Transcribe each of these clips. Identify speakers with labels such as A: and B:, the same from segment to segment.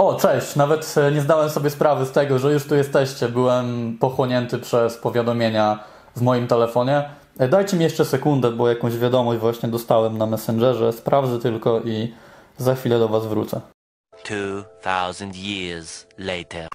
A: O, cześć. Nawet e, nie zdałem sobie sprawy z tego, że już tu jesteście. Byłem pochłonięty przez powiadomienia w moim telefonie. E, Dajcie mi jeszcze sekundę, bo jakąś wiadomość właśnie dostałem na Messengerze. Sprawdzę tylko i za chwilę do Was wrócę.
B: 2000 years later.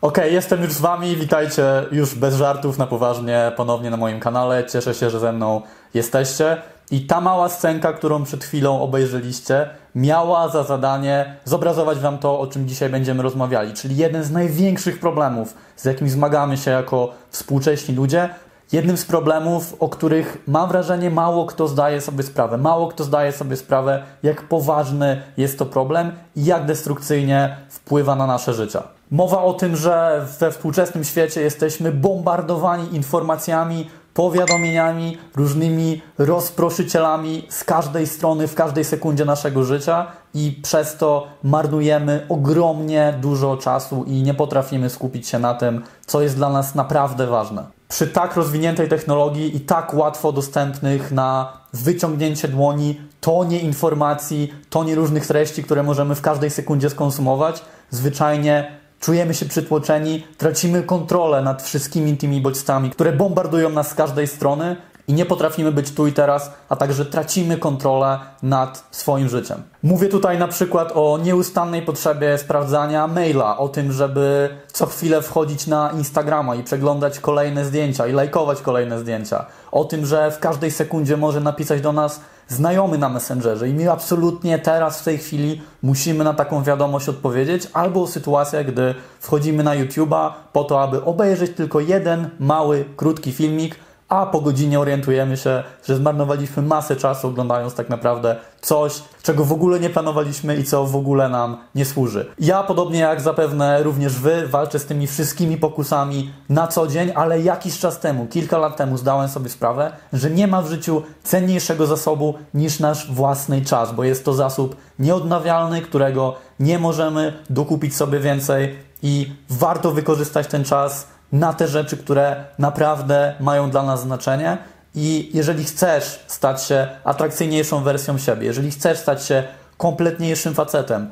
A: Okej, jestem już z Wami. Witajcie już bez żartów, na poważnie, ponownie na moim kanale. Cieszę się, że ze mną jesteście. I ta mała scenka, którą przed chwilą obejrzeliście, miała za zadanie zobrazować Wam to, o czym dzisiaj będziemy rozmawiali, czyli jeden z największych problemów, z jakim zmagamy się jako współcześni ludzie. Jednym z problemów, o których mam wrażenie mało kto zdaje sobie sprawę. Mało kto zdaje sobie sprawę, jak poważny jest to problem i jak destrukcyjnie wpływa na nasze życie. Mowa o tym, że we współczesnym świecie jesteśmy bombardowani informacjami, powiadomieniami, różnymi rozproszycielami z każdej strony, w każdej sekundzie naszego życia i przez to marnujemy ogromnie dużo czasu i nie potrafimy skupić się na tym, co jest dla nas naprawdę ważne. Przy tak rozwiniętej technologii i tak łatwo dostępnych na wyciągnięcie dłoni tonie informacji, tonie różnych treści, które możemy w każdej sekundzie skonsumować, zwyczajnie czujemy się przytłoczeni, tracimy kontrolę nad wszystkimi tymi bodźcami, które bombardują nas z każdej strony i nie potrafimy być tu i teraz, a także tracimy kontrolę nad swoim życiem. Mówię tutaj na przykład o nieustannej potrzebie sprawdzania maila, o tym, żeby co chwilę wchodzić na Instagrama i przeglądać kolejne zdjęcia i lajkować kolejne zdjęcia, o tym, że w każdej sekundzie może napisać do nas znajomy na Messengerze i my absolutnie teraz, w tej chwili musimy na taką wiadomość odpowiedzieć, albo o sytuacjach, gdy wchodzimy na YouTube'a po to, aby obejrzeć tylko jeden mały, krótki filmik, a po godzinie orientujemy się, że zmarnowaliśmy masę czasu oglądając tak naprawdę coś, czego w ogóle nie planowaliśmy i co w ogóle nam nie służy. Ja, podobnie jak zapewne również Wy, walczę z tymi wszystkimi pokusami na co dzień, ale jakiś czas temu, kilka lat temu zdałem sobie sprawę, że nie ma w życiu cenniejszego zasobu niż nasz własny czas, bo jest to zasób nieodnawialny, którego nie możemy dokupić sobie więcej i warto wykorzystać ten czas na te rzeczy, które naprawdę mają dla nas znaczenie. I jeżeli chcesz stać się atrakcyjniejszą wersją siebie, jeżeli chcesz stać się kompletniejszym facetem,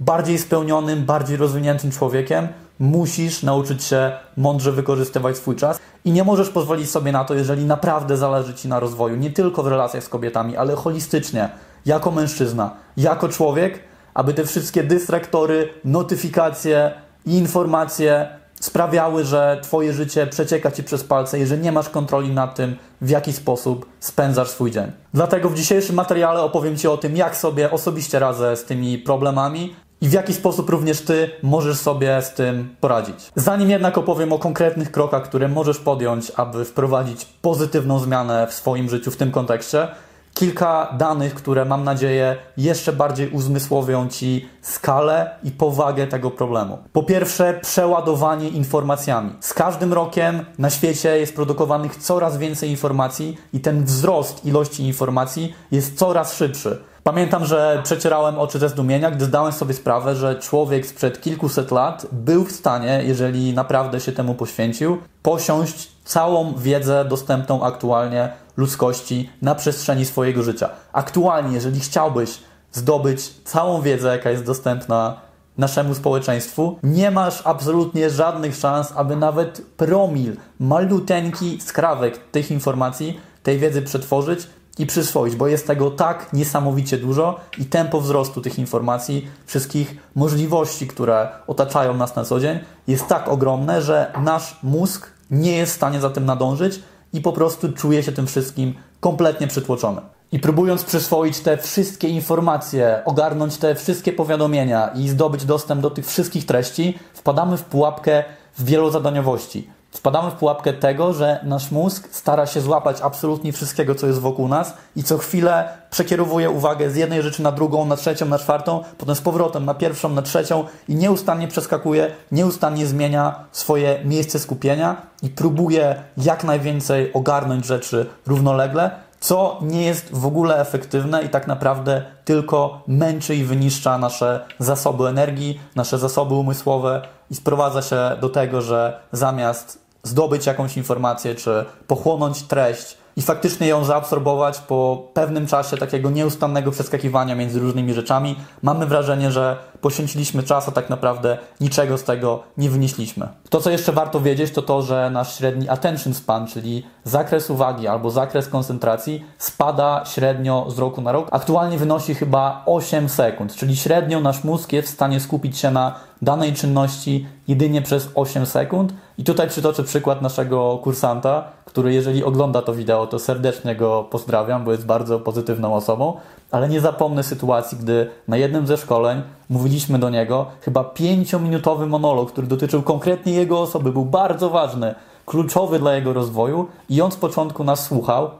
A: bardziej spełnionym, bardziej rozwiniętym człowiekiem, musisz nauczyć się mądrze wykorzystywać swój czas i nie możesz pozwolić sobie na to, jeżeli naprawdę zależy Ci na rozwoju, nie tylko w relacjach z kobietami, ale holistycznie, jako mężczyzna, jako człowiek, aby te wszystkie dystraktory, notyfikacje i informacje sprawiały, że Twoje życie przecieka Ci przez palce i że nie masz kontroli nad tym, w jaki sposób spędzasz swój dzień. Dlatego w dzisiejszym materiale opowiem Ci o tym, jak sobie osobiście radzę z tymi problemami i w jaki sposób również Ty możesz sobie z tym poradzić. Zanim jednak opowiem o konkretnych krokach, które możesz podjąć, aby wprowadzić pozytywną zmianę w swoim życiu w tym kontekście, kilka danych, które mam nadzieję jeszcze bardziej uzmysłowią Ci skalę i powagę tego problemu. Po pierwsze, przeładowanie informacjami. Z każdym rokiem na świecie jest produkowanych coraz więcej informacji i ten wzrost ilości informacji jest coraz szybszy. Pamiętam, że przecierałem oczy ze zdumienia, gdy zdałem sobie sprawę, że człowiek sprzed kilkuset lat był w stanie, jeżeli naprawdę się temu poświęcił, posiąść całą wiedzę dostępną aktualnie ludzkości na przestrzeni swojego życia. Aktualnie, jeżeli chciałbyś zdobyć całą wiedzę, jaka jest dostępna naszemu społeczeństwu, nie masz absolutnie żadnych szans, aby nawet promil, maluteńki skrawek tych informacji, tej wiedzy przetworzyć i przyswoić, bo jest tego tak niesamowicie dużo i tempo wzrostu tych informacji, wszystkich możliwości, które otaczają nas na co dzień, jest tak ogromne, że nasz mózg nie jest w stanie za tym nadążyć i po prostu czuje się tym wszystkim kompletnie przytłoczony. I próbując przyswoić te wszystkie informacje, ogarnąć te wszystkie powiadomienia i zdobyć dostęp do tych wszystkich treści, wpadamy w pułapkę wielozadaniowości. Wpadamy w pułapkę tego, że nasz mózg stara się złapać absolutnie wszystkiego, co jest wokół nas i co chwilę przekierowuje uwagę z jednej rzeczy na drugą, na trzecią, na czwartą, potem z powrotem na pierwszą, na trzecią i nieustannie przeskakuje, nieustannie zmienia swoje miejsce skupienia i próbuje jak najwięcej ogarnąć rzeczy równolegle, co nie jest w ogóle efektywne i tak naprawdę tylko męczy i wyniszcza nasze zasoby energii, nasze zasoby umysłowe i sprowadza się do tego, że zamiast zdobyć jakąś informację czy pochłonąć treść i faktycznie ją zaabsorbować po pewnym czasie takiego nieustannego przeskakiwania między różnymi rzeczami, mamy wrażenie, że poświęciliśmy czas, a tak naprawdę niczego z tego nie wynieśliśmy. To, co jeszcze warto wiedzieć, to to, że nasz średni attention span, czyli zakres uwagi albo zakres koncentracji, spada średnio z roku na rok. Aktualnie wynosi chyba 8 sekund, czyli średnio nasz mózg jest w stanie skupić się na danej czynności jedynie przez 8 sekund. I tutaj przytoczę przykład naszego kursanta, który jeżeli ogląda to wideo, to serdecznie go pozdrawiam, bo jest bardzo pozytywną osobą, ale nie zapomnę sytuacji, gdy na jednym ze szkoleń mówiliśmy do niego chyba pięciominutowy monolog, który dotyczył konkretnie jego osoby, był bardzo ważny, kluczowy dla jego rozwoju i on z początku nas słuchał,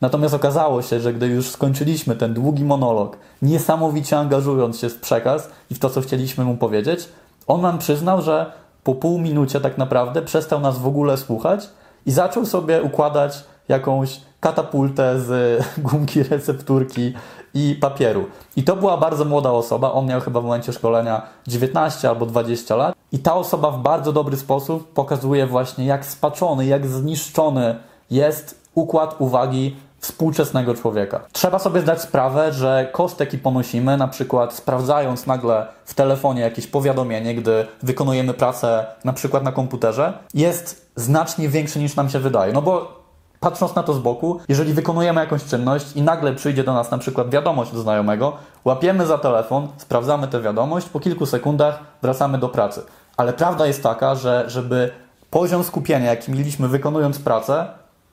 A: Natomiast okazało się, że gdy już skończyliśmy ten długi monolog, niesamowicie angażując się w przekaz i w to, co chcieliśmy mu powiedzieć, on nam przyznał, że po pół minucie tak naprawdę przestał nas w ogóle słuchać i zaczął sobie układać jakąś katapultę z gumki recepturki i papieru. I to była bardzo młoda osoba, on miał chyba w momencie szkolenia 19 albo 20 lat i ta osoba w bardzo dobry sposób pokazuje właśnie jak spaczony, jak zniszczony jest układ uwagi współczesnego człowieka. Trzeba sobie zdać sprawę, że koszt, jaki ponosimy, na przykład sprawdzając nagle w telefonie jakieś powiadomienie, gdy wykonujemy pracę na przykład na komputerze, jest znacznie większy niż nam się wydaje. No bo patrząc na to z boku, jeżeli wykonujemy jakąś czynność i nagle przyjdzie do nas na przykład wiadomość do znajomego, łapiemy za telefon, sprawdzamy tę wiadomość, po kilku sekundach wracamy do pracy. Ale prawda jest taka, że żeby poziom skupienia, jaki mieliśmy wykonując pracę,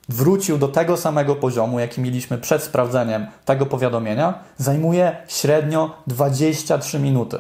A: wrócił do tego samego poziomu, jaki mieliśmy przed sprawdzeniem tego powiadomienia, zajmuje średnio 23 minuty.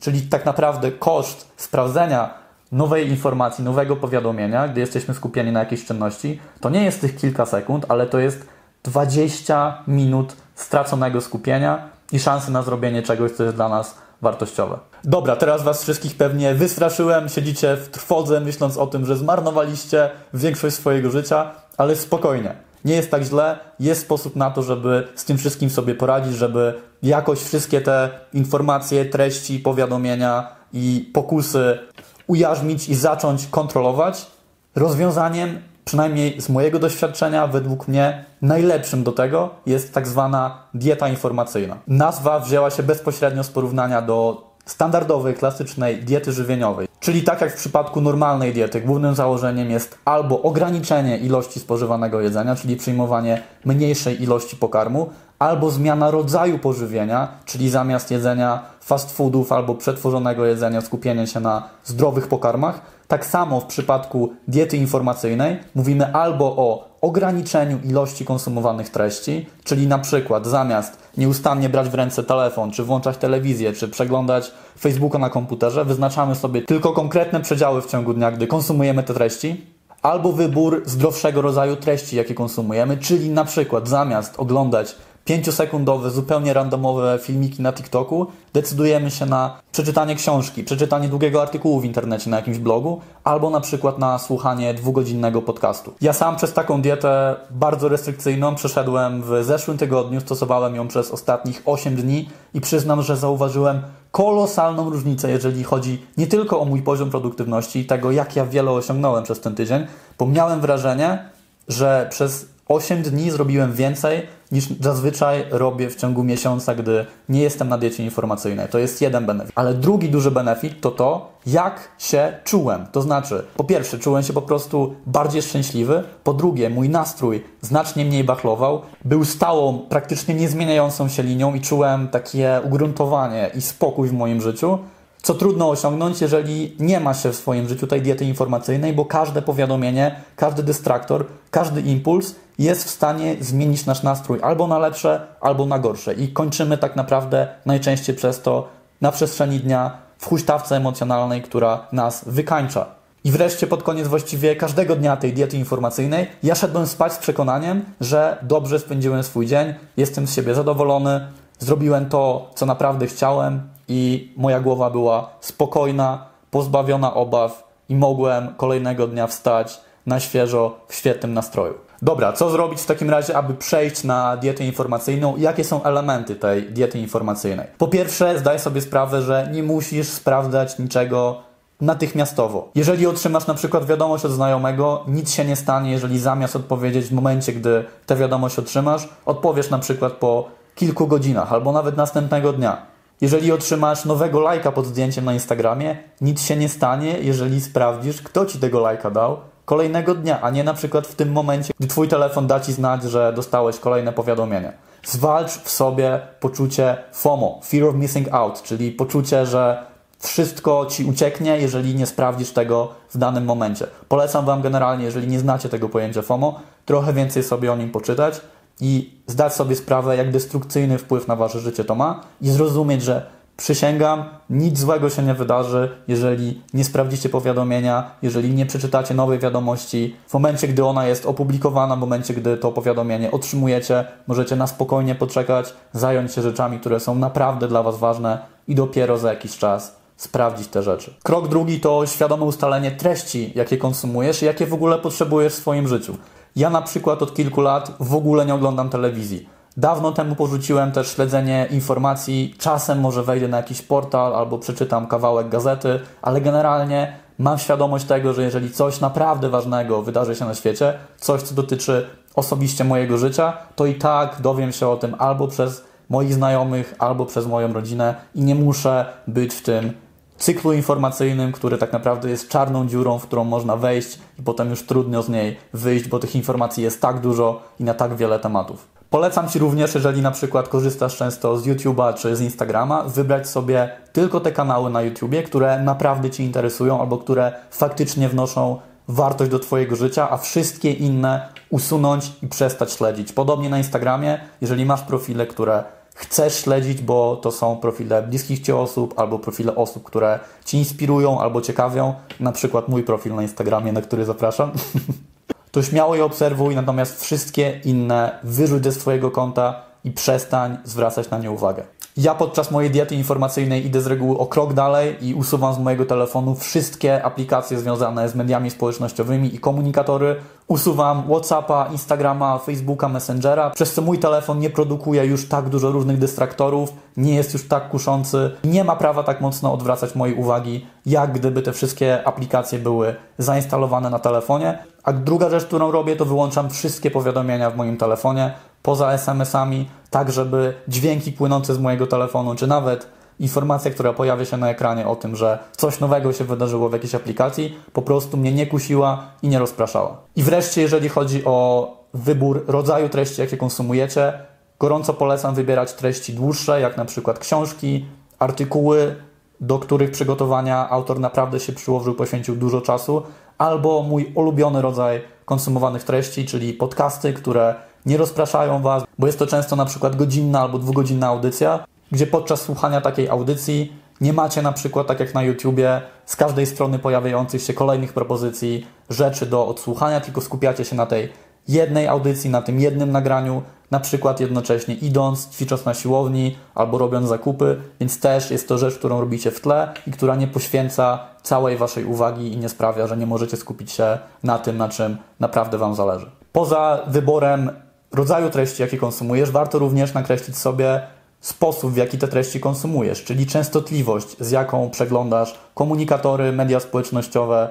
A: Czyli tak naprawdę koszt sprawdzenia nowej informacji, nowego powiadomienia, gdy jesteśmy skupieni na jakiejś czynności, to nie jest tych kilka sekund, ale to jest 20 minut straconego skupienia i szansy na zrobienie czegoś, co jest dla nas wartościowe. Dobra, teraz Was wszystkich pewnie wystraszyłem, siedzicie w trwodze, myśląc o tym, że zmarnowaliście większość swojego życia, ale spokojnie. Nie jest tak źle, jest sposób na to, żeby z tym wszystkim sobie poradzić, żeby jakoś wszystkie te informacje, treści, powiadomienia i pokusy ujarzmić i zacząć kontrolować. Rozwiązaniem, przynajmniej z mojego doświadczenia, według mnie najlepszym do tego jest tak zwana dieta informacyjna. Nazwa wzięła się bezpośrednio z porównania do standardowej, klasycznej diety żywieniowej. Czyli tak jak w przypadku normalnej diety, głównym założeniem jest albo ograniczenie ilości spożywanego jedzenia, czyli przyjmowanie mniejszej ilości pokarmu, albo zmiana rodzaju pożywienia, czyli zamiast jedzenia fast foodów albo przetworzonego jedzenia skupienie się na zdrowych pokarmach. Tak samo w przypadku diety informacyjnej mówimy albo o ograniczeniu ilości konsumowanych treści, czyli na przykład zamiast nieustannie brać w ręce telefon, czy włączać telewizję, czy przeglądać Facebooka na komputerze, wyznaczamy sobie tylko konkretne przedziały w ciągu dnia, gdy konsumujemy te treści, albo wybór zdrowszego rodzaju treści, jakie konsumujemy, czyli na przykład zamiast oglądać 5-sekundowe, zupełnie randomowe filmiki na TikToku, decydujemy się na przeczytanie książki, przeczytanie długiego artykułu w internecie na jakimś blogu, albo na przykład na słuchanie dwugodzinnego podcastu. Ja sam przez taką dietę bardzo restrykcyjną przeszedłem w zeszłym tygodniu, stosowałem ją przez ostatnich 8 dni i przyznam, że zauważyłem kolosalną różnicę, jeżeli chodzi nie tylko o mój poziom produktywności i tego, jak ja wiele osiągnąłem przez ten tydzień, bo miałem wrażenie, że przez 8 dni zrobiłem więcej niż zazwyczaj robię w ciągu miesiąca, gdy nie jestem na diecie informacyjnej. To jest jeden benefit. Ale drugi duży benefit to to, jak się czułem. To znaczy, po pierwsze, czułem się po prostu bardziej szczęśliwy. Po drugie, mój nastrój znacznie mniej bachlował. Był stałą, praktycznie niezmieniającą się linią i czułem takie ugruntowanie i spokój w moim życiu co trudno osiągnąć, jeżeli nie ma się w swoim życiu tej diety informacyjnej, bo każde powiadomienie, każdy dystraktor, każdy impuls jest w stanie zmienić nasz nastrój albo na lepsze, albo na gorsze. I kończymy tak naprawdę najczęściej przez to na przestrzeni dnia w huśtawce emocjonalnej, która nas wykańcza. I wreszcie pod koniec właściwie każdego dnia tej diety informacyjnej ja szedłem spać z przekonaniem, że dobrze spędziłem swój dzień, jestem z siebie zadowolony, zrobiłem to, co naprawdę chciałem i moja głowa była spokojna, pozbawiona obaw i mogłem kolejnego dnia wstać na świeżo, w świetnym nastroju. Dobra, co zrobić w takim razie, aby przejść na dietę informacyjną? Jakie są elementy tej diety informacyjnej? Po pierwsze, zdaj sobie sprawę, że nie musisz sprawdzać niczego natychmiastowo. Jeżeli otrzymasz na przykład wiadomość od znajomego, nic się nie stanie, jeżeli zamiast odpowiedzieć w momencie, gdy tę wiadomość otrzymasz, odpowiesz na przykład po kilku godzinach albo nawet następnego dnia. Jeżeli otrzymasz nowego lajka pod zdjęciem na Instagramie, nic się nie stanie, jeżeli sprawdzisz, kto ci tego lajka dał kolejnego dnia, a nie na przykład w tym momencie, gdy twój telefon da ci znać, że dostałeś kolejne powiadomienie. Zwalcz w sobie poczucie FOMO, Fear of Missing Out, czyli poczucie, że wszystko ci ucieknie, jeżeli nie sprawdzisz tego w danym momencie. Polecam Wam generalnie, jeżeli nie znacie tego pojęcia FOMO, trochę więcej sobie o nim poczytać i zdać sobie sprawę, jak destrukcyjny wpływ na Wasze życie to ma i zrozumieć, że przysięgam, nic złego się nie wydarzy, jeżeli nie sprawdzicie powiadomienia, jeżeli nie przeczytacie nowej wiadomości. W momencie, gdy ona jest opublikowana, w momencie, gdy to powiadomienie otrzymujecie, możecie na spokojnie poczekać, zająć się rzeczami, które są naprawdę dla Was ważne i dopiero za jakiś czas sprawdzić te rzeczy. Krok drugi to świadome ustalenie treści, jakie konsumujesz i jakie w ogóle potrzebujesz w swoim życiu. Ja na przykład od kilku lat w ogóle nie oglądam telewizji. Dawno temu porzuciłem też śledzenie informacji. Czasem może wejdę na jakiś portal albo przeczytam kawałek gazety, ale generalnie mam świadomość tego, że jeżeli coś naprawdę ważnego wydarzy się na świecie, coś co dotyczy osobiście mojego życia, to i tak dowiem się o tym albo przez moich znajomych, albo przez moją rodzinę i nie muszę być w tym cyklu informacyjnym, który tak naprawdę jest czarną dziurą, w którą można wejść i potem już trudno z niej wyjść, bo tych informacji jest tak dużo i na tak wiele tematów. Polecam Ci również, jeżeli na przykład korzystasz często z YouTube'a czy z Instagrama, wybrać sobie tylko te kanały na YouTubie, które naprawdę Ci interesują albo które faktycznie wnoszą wartość do Twojego życia, a wszystkie inne usunąć i przestać śledzić. Podobnie na Instagramie, jeżeli masz profile, które chcesz śledzić, bo to są profile bliskich Ci osób albo profile osób, które Ci inspirują albo ciekawią, na przykład mój profil na Instagramie, na który zapraszam, to śmiało je obserwuj, natomiast wszystkie inne wyrzuć ze swojego konta i przestań zwracać na nie uwagę. Ja podczas mojej diety informacyjnej idę z reguły o krok dalej i usuwam z mojego telefonu wszystkie aplikacje związane z mediami społecznościowymi i komunikatory. Usuwam WhatsAppa, Instagrama, Facebooka, Messengera, przez co mój telefon nie produkuje już tak dużo różnych dystraktorów, nie jest już tak kuszący, nie ma prawa tak mocno odwracać mojej uwagi, jak gdyby te wszystkie aplikacje były zainstalowane na telefonie. A druga rzecz, którą robię, to wyłączam wszystkie powiadomienia w moim telefonie, poza SMS-ami, tak żeby dźwięki płynące z mojego telefonu, czy nawet informacja, która pojawia się na ekranie o tym, że coś nowego się wydarzyło w jakiejś aplikacji, po prostu mnie nie kusiła i nie rozpraszała. I wreszcie, jeżeli chodzi o wybór rodzaju treści, jakie konsumujecie, gorąco polecam wybierać treści dłuższe, jak na przykład książki, artykuły, do których przygotowania autor naprawdę się przyłożył, poświęcił dużo czasu, albo mój ulubiony rodzaj konsumowanych treści, czyli podcasty, które nie rozpraszają Was, bo jest to często na przykład godzinna albo dwugodzinna audycja, gdzie podczas słuchania takiej audycji nie macie na przykład, tak jak na YouTubie, z każdej strony pojawiających się kolejnych propozycji, rzeczy do odsłuchania, tylko skupiacie się na tej jednej audycji, na tym jednym nagraniu, na przykład jednocześnie idąc, ćwicząc na siłowni albo robiąc zakupy, więc też jest to rzecz, którą robicie w tle i która nie poświęca całej Waszej uwagi i nie sprawia, że nie możecie skupić się na tym, na czym naprawdę Wam zależy. Poza wyborem rodzaju treści, jakie konsumujesz, warto również nakreślić sobie sposób, w jaki te treści konsumujesz, czyli częstotliwość, z jaką przeglądasz komunikatory, media społecznościowe,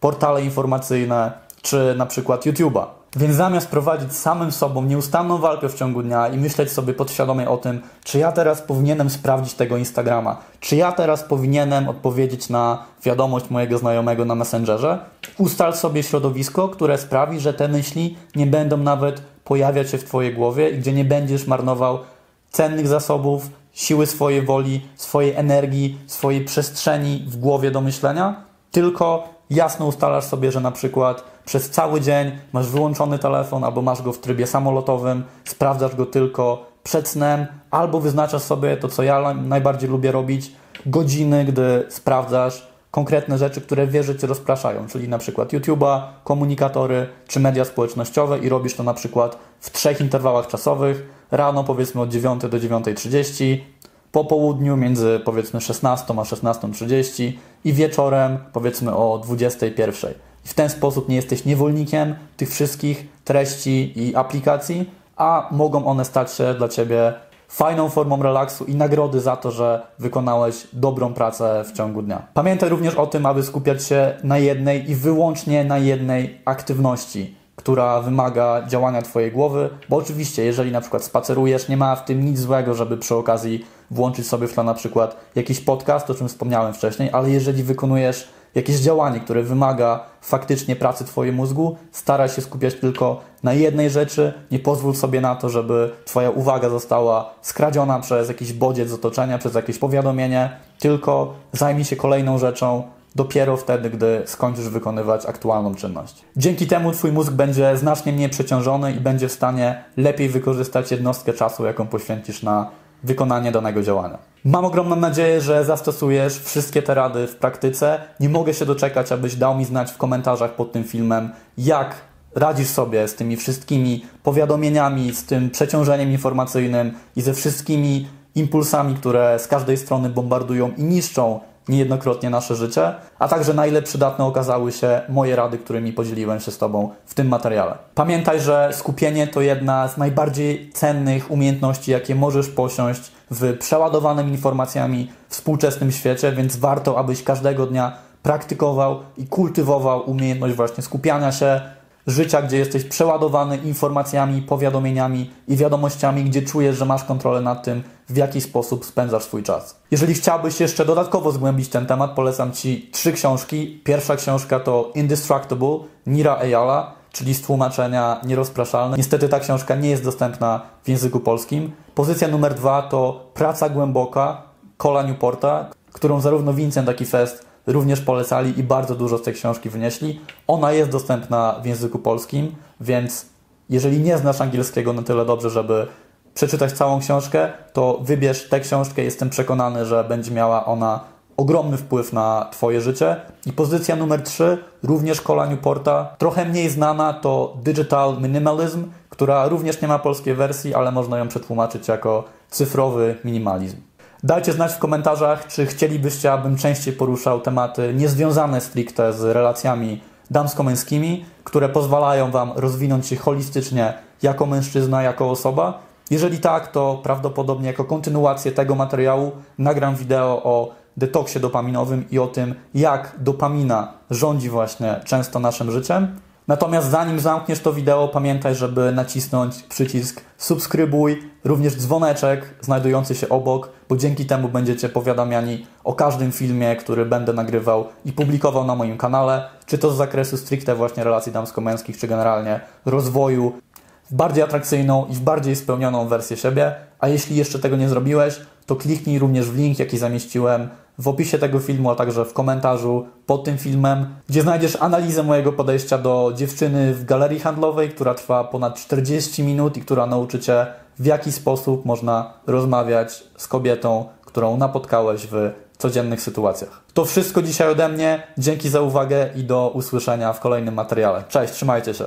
A: portale informacyjne czy na przykład YouTube'a. Więc zamiast prowadzić samym sobą nieustanną walkę w ciągu dnia i myśleć sobie podświadomie o tym, czy ja teraz powinienem sprawdzić tego Instagrama, czy ja teraz powinienem odpowiedzieć na wiadomość mojego znajomego na Messengerze, ustal sobie środowisko, które sprawi, że te myśli nie będą nawet pojawiać się w Twojej głowie i gdzie nie będziesz marnował cennych zasobów, siły swojej woli, swojej energii, swojej przestrzeni w głowie do myślenia, tylko jasno ustalasz sobie, że na przykład przez cały dzień masz wyłączony telefon albo masz go w trybie samolotowym, sprawdzasz go tylko przed snem, albo wyznaczasz sobie to, co ja najbardziej lubię robić, godziny, gdy sprawdzasz konkretne rzeczy, które wiesz, że Cię rozpraszają, czyli na przykład YouTube'a, komunikatory czy media społecznościowe i robisz to na przykład w trzech interwałach czasowych, rano powiedzmy od 9 do 9.30, po południu między powiedzmy 16 a 16.30 i wieczorem powiedzmy o 21. I w ten sposób nie jesteś niewolnikiem tych wszystkich treści i aplikacji, a mogą one stać się dla Ciebie fajną formą relaksu i nagrody za to, że wykonałeś dobrą pracę w ciągu dnia. Pamiętaj również o tym, aby skupiać się na jednej i wyłącznie na jednej aktywności która wymaga działania Twojej głowy, bo oczywiście, jeżeli na przykład spacerujesz, nie ma w tym nic złego, żeby przy okazji włączyć sobie w tle na przykład jakiś podcast, o czym wspomniałem wcześniej, ale jeżeli wykonujesz jakieś działanie, które wymaga faktycznie pracy Twojego mózgu, staraj się skupiać tylko na jednej rzeczy, nie pozwól sobie na to, żeby Twoja uwaga została skradziona przez jakiś bodziec z otoczenia, przez jakieś powiadomienie, tylko zajmij się kolejną rzeczą, dopiero wtedy, gdy skończysz wykonywać aktualną czynność. Dzięki temu Twój mózg będzie znacznie mniej przeciążony i będzie w stanie lepiej wykorzystać jednostkę czasu, jaką poświęcisz na wykonanie danego działania. Mam ogromną nadzieję, że zastosujesz wszystkie te rady w praktyce. Nie mogę się doczekać, abyś dał mi znać w komentarzach pod tym filmem, jak radzisz sobie z tymi wszystkimi powiadomieniami, z tym przeciążeniem informacyjnym i ze wszystkimi impulsami, które z każdej strony bombardują i niszczą niejednokrotnie nasze życie, a także na ile przydatne okazały się moje rady, którymi podzieliłem się z Tobą w tym materiale. Pamiętaj, że skupienie to jedna z najbardziej cennych umiejętności, jakie możesz posiąść w przeładowanym informacjami współczesnym świecie, więc warto, abyś każdego dnia praktykował i kultywował umiejętność właśnie skupiania się, życia, gdzie jesteś przeładowany informacjami, powiadomieniami i wiadomościami, gdzie czujesz, że masz kontrolę nad tym, w jaki sposób spędzasz swój czas. Jeżeli chciałbyś jeszcze dodatkowo zgłębić ten temat, polecam Ci trzy książki. Pierwsza książka to Indestructible Nira Eyala, czyli z tłumaczenia nierozpraszalne. Niestety ta książka nie jest dostępna w języku polskim. Pozycja numer dwa to Praca głęboka Cola Newporta, którą zarówno Vincent, jak i Fest również polecali i bardzo dużo z tej książki wynieśli. Ona jest dostępna w języku polskim, więc jeżeli nie znasz angielskiego na tyle dobrze, żeby przeczytać całą książkę, to wybierz tę książkę. Jestem przekonany, że będzie miała ona ogromny wpływ na Twoje życie. I pozycja numer 3, również Cola Newporta, trochę mniej znana, to Digital Minimalism, która również nie ma polskiej wersji, ale można ją przetłumaczyć jako cyfrowy minimalizm. Dajcie znać w komentarzach, czy chcielibyście, abym częściej poruszał tematy niezwiązane stricte z relacjami damsko-męskimi, które pozwalają Wam rozwinąć się holistycznie jako mężczyzna, jako osoba. Jeżeli tak, to prawdopodobnie jako kontynuację tego materiału nagram wideo o detoksie dopaminowym i o tym, jak dopamina rządzi właśnie często naszym życiem. Natomiast zanim zamkniesz to wideo, pamiętaj, żeby nacisnąć przycisk subskrybuj, również dzwoneczek znajdujący się obok, bo dzięki temu będziecie powiadamiani o każdym filmie, który będę nagrywał i publikował na moim kanale, czy to z zakresu stricte właśnie relacji damsko-męskich, czy generalnie rozwoju w bardziej atrakcyjną i w bardziej spełnioną wersję siebie. A jeśli jeszcze tego nie zrobiłeś, to kliknij również w link, jaki zamieściłem w opisie tego filmu, a także w komentarzu pod tym filmem, gdzie znajdziesz analizę mojego podejścia do dziewczyny w galerii handlowej, która trwa ponad 40 minut i która nauczy Cię, w jaki sposób można rozmawiać z kobietą, którą napotkałeś w codziennych sytuacjach. To wszystko dzisiaj ode mnie. Dzięki za uwagę i do usłyszenia w kolejnym materiale. Cześć, trzymajcie się.